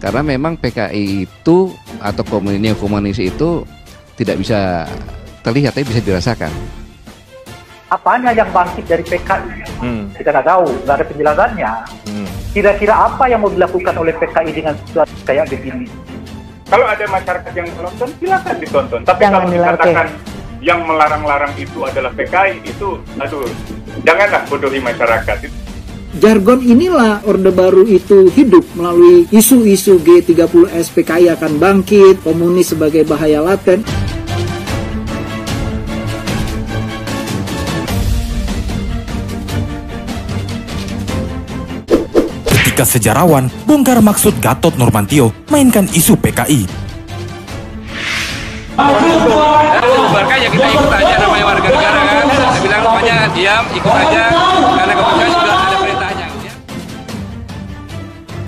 Karena memang PKI itu atau komunis komunis itu tidak bisa terlihat tapi bisa dirasakan. Apanya yang bangkit dari PKI? Hmm. Kita nggak tahu, nggak ada penjelasannya. Hmm. Kira-kira apa yang mau dilakukan oleh PKI dengan situasi kayak begini? Kalau ada masyarakat yang menonton, silakan ditonton. Tapi yang kalau dikatakan okay. yang melarang-larang itu adalah PKI, itu, aduh, janganlah bodohi masyarakat. Jargon inilah Orde Baru itu hidup melalui isu-isu G30 SPKI akan bangkit, komunis sebagai bahaya laten. ketika sejarawan bongkar maksud Gatot Nurmantio mainkan isu PKI. Bubarkan ya kita ikut aja namanya warga negara kan. Saya bilang pokoknya diam, ikut aja karena kebetulan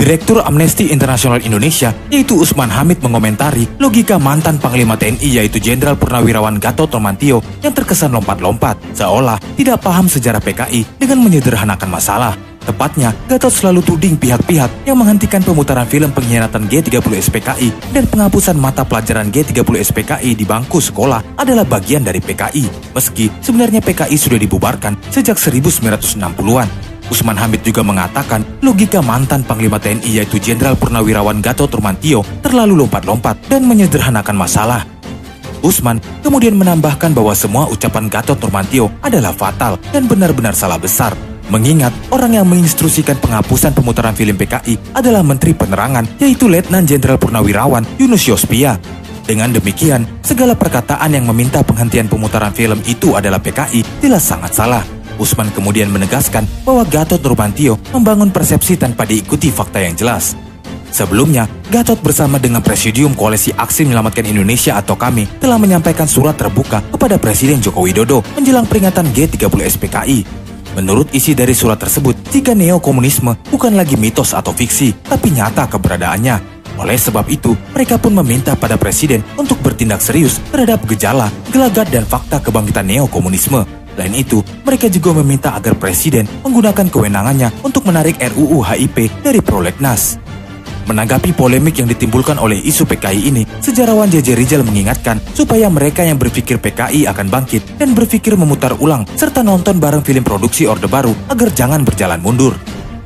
Direktur Amnesty International Indonesia, yaitu Usman Hamid mengomentari logika mantan Panglima TNI yaitu Jenderal Purnawirawan Gatot Nurmantio yang terkesan lompat-lompat, seolah tidak paham sejarah PKI dengan menyederhanakan masalah. Tepatnya, Gatot selalu tuding pihak-pihak yang menghentikan pemutaran film pengkhianatan G30 SPKI dan penghapusan mata pelajaran G30 SPKI di bangku sekolah adalah bagian dari PKI. Meski sebenarnya PKI sudah dibubarkan sejak 1960-an. Usman Hamid juga mengatakan logika mantan Panglima TNI yaitu Jenderal Purnawirawan Gatot Turmantio terlalu lompat-lompat dan menyederhanakan masalah. Usman kemudian menambahkan bahwa semua ucapan Gatot Nurmantio adalah fatal dan benar-benar salah besar Mengingat orang yang menginstruksikan penghapusan pemutaran film PKI adalah Menteri Penerangan, yaitu Letnan Jenderal Purnawirawan Yunus Yospia. Dengan demikian, segala perkataan yang meminta penghentian pemutaran film itu adalah PKI jelas sangat salah. Usman kemudian menegaskan bahwa Gatot Nurmantio membangun persepsi tanpa diikuti fakta yang jelas. Sebelumnya, Gatot bersama dengan Presidium Koalisi Aksi Menyelamatkan Indonesia atau kami telah menyampaikan surat terbuka kepada Presiden Joko Widodo menjelang peringatan G30 SPKI Menurut isi dari surat tersebut, jika neokomunisme bukan lagi mitos atau fiksi, tapi nyata keberadaannya. Oleh sebab itu, mereka pun meminta pada presiden untuk bertindak serius terhadap gejala, gelagat, dan fakta kebangkitan neokomunisme. Lain itu, mereka juga meminta agar presiden menggunakan kewenangannya untuk menarik RUU HIP dari prolegnas. Menanggapi polemik yang ditimbulkan oleh isu PKI ini, sejarawan JJ Rizal mengingatkan supaya mereka yang berpikir PKI akan bangkit dan berpikir memutar ulang serta nonton bareng film produksi Orde Baru agar jangan berjalan mundur.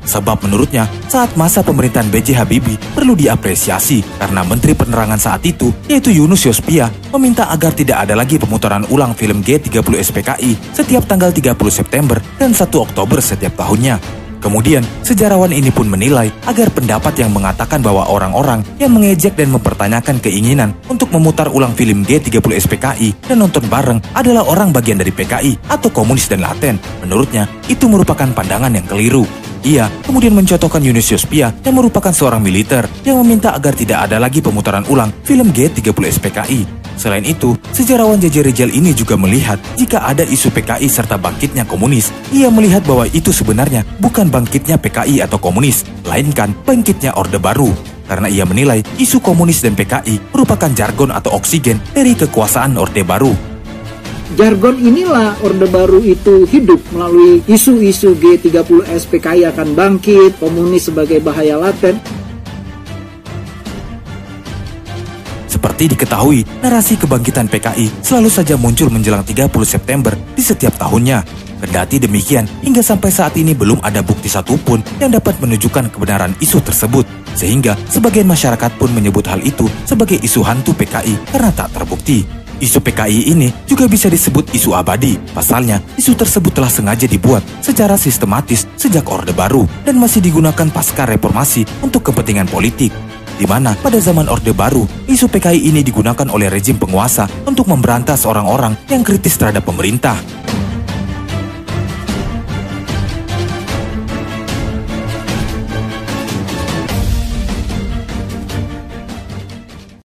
Sebab menurutnya, saat masa pemerintahan B.J. Habibie perlu diapresiasi karena Menteri Penerangan saat itu, yaitu Yunus Yospia, meminta agar tidak ada lagi pemutaran ulang film G30 SPKI setiap tanggal 30 September dan 1 Oktober setiap tahunnya. Kemudian, sejarawan ini pun menilai agar pendapat yang mengatakan bahwa orang-orang yang mengejek dan mempertanyakan keinginan untuk memutar ulang film G30 SPKI dan nonton bareng adalah orang bagian dari PKI atau komunis dan laten. Menurutnya, itu merupakan pandangan yang keliru. Ia kemudian mencontohkan Yunus Yospia yang merupakan seorang militer yang meminta agar tidak ada lagi pemutaran ulang film G30 SPKI Selain itu, sejarawan JJ Rijal ini juga melihat jika ada isu PKI serta bangkitnya komunis, ia melihat bahwa itu sebenarnya bukan bangkitnya PKI atau komunis, melainkan bangkitnya Orde Baru. Karena ia menilai isu komunis dan PKI merupakan jargon atau oksigen dari kekuasaan Orde Baru. Jargon inilah Orde Baru itu hidup melalui isu-isu G30 SPKI akan bangkit, komunis sebagai bahaya laten, Seperti diketahui, narasi kebangkitan PKI selalu saja muncul menjelang 30 September di setiap tahunnya. Kendati demikian, hingga sampai saat ini belum ada bukti satupun yang dapat menunjukkan kebenaran isu tersebut. Sehingga sebagian masyarakat pun menyebut hal itu sebagai isu hantu PKI karena tak terbukti. Isu PKI ini juga bisa disebut isu abadi. Pasalnya, isu tersebut telah sengaja dibuat secara sistematis sejak Orde Baru dan masih digunakan pasca reformasi untuk kepentingan politik di mana pada zaman Orde Baru, isu PKI ini digunakan oleh rezim penguasa untuk memberantas orang-orang yang kritis terhadap pemerintah.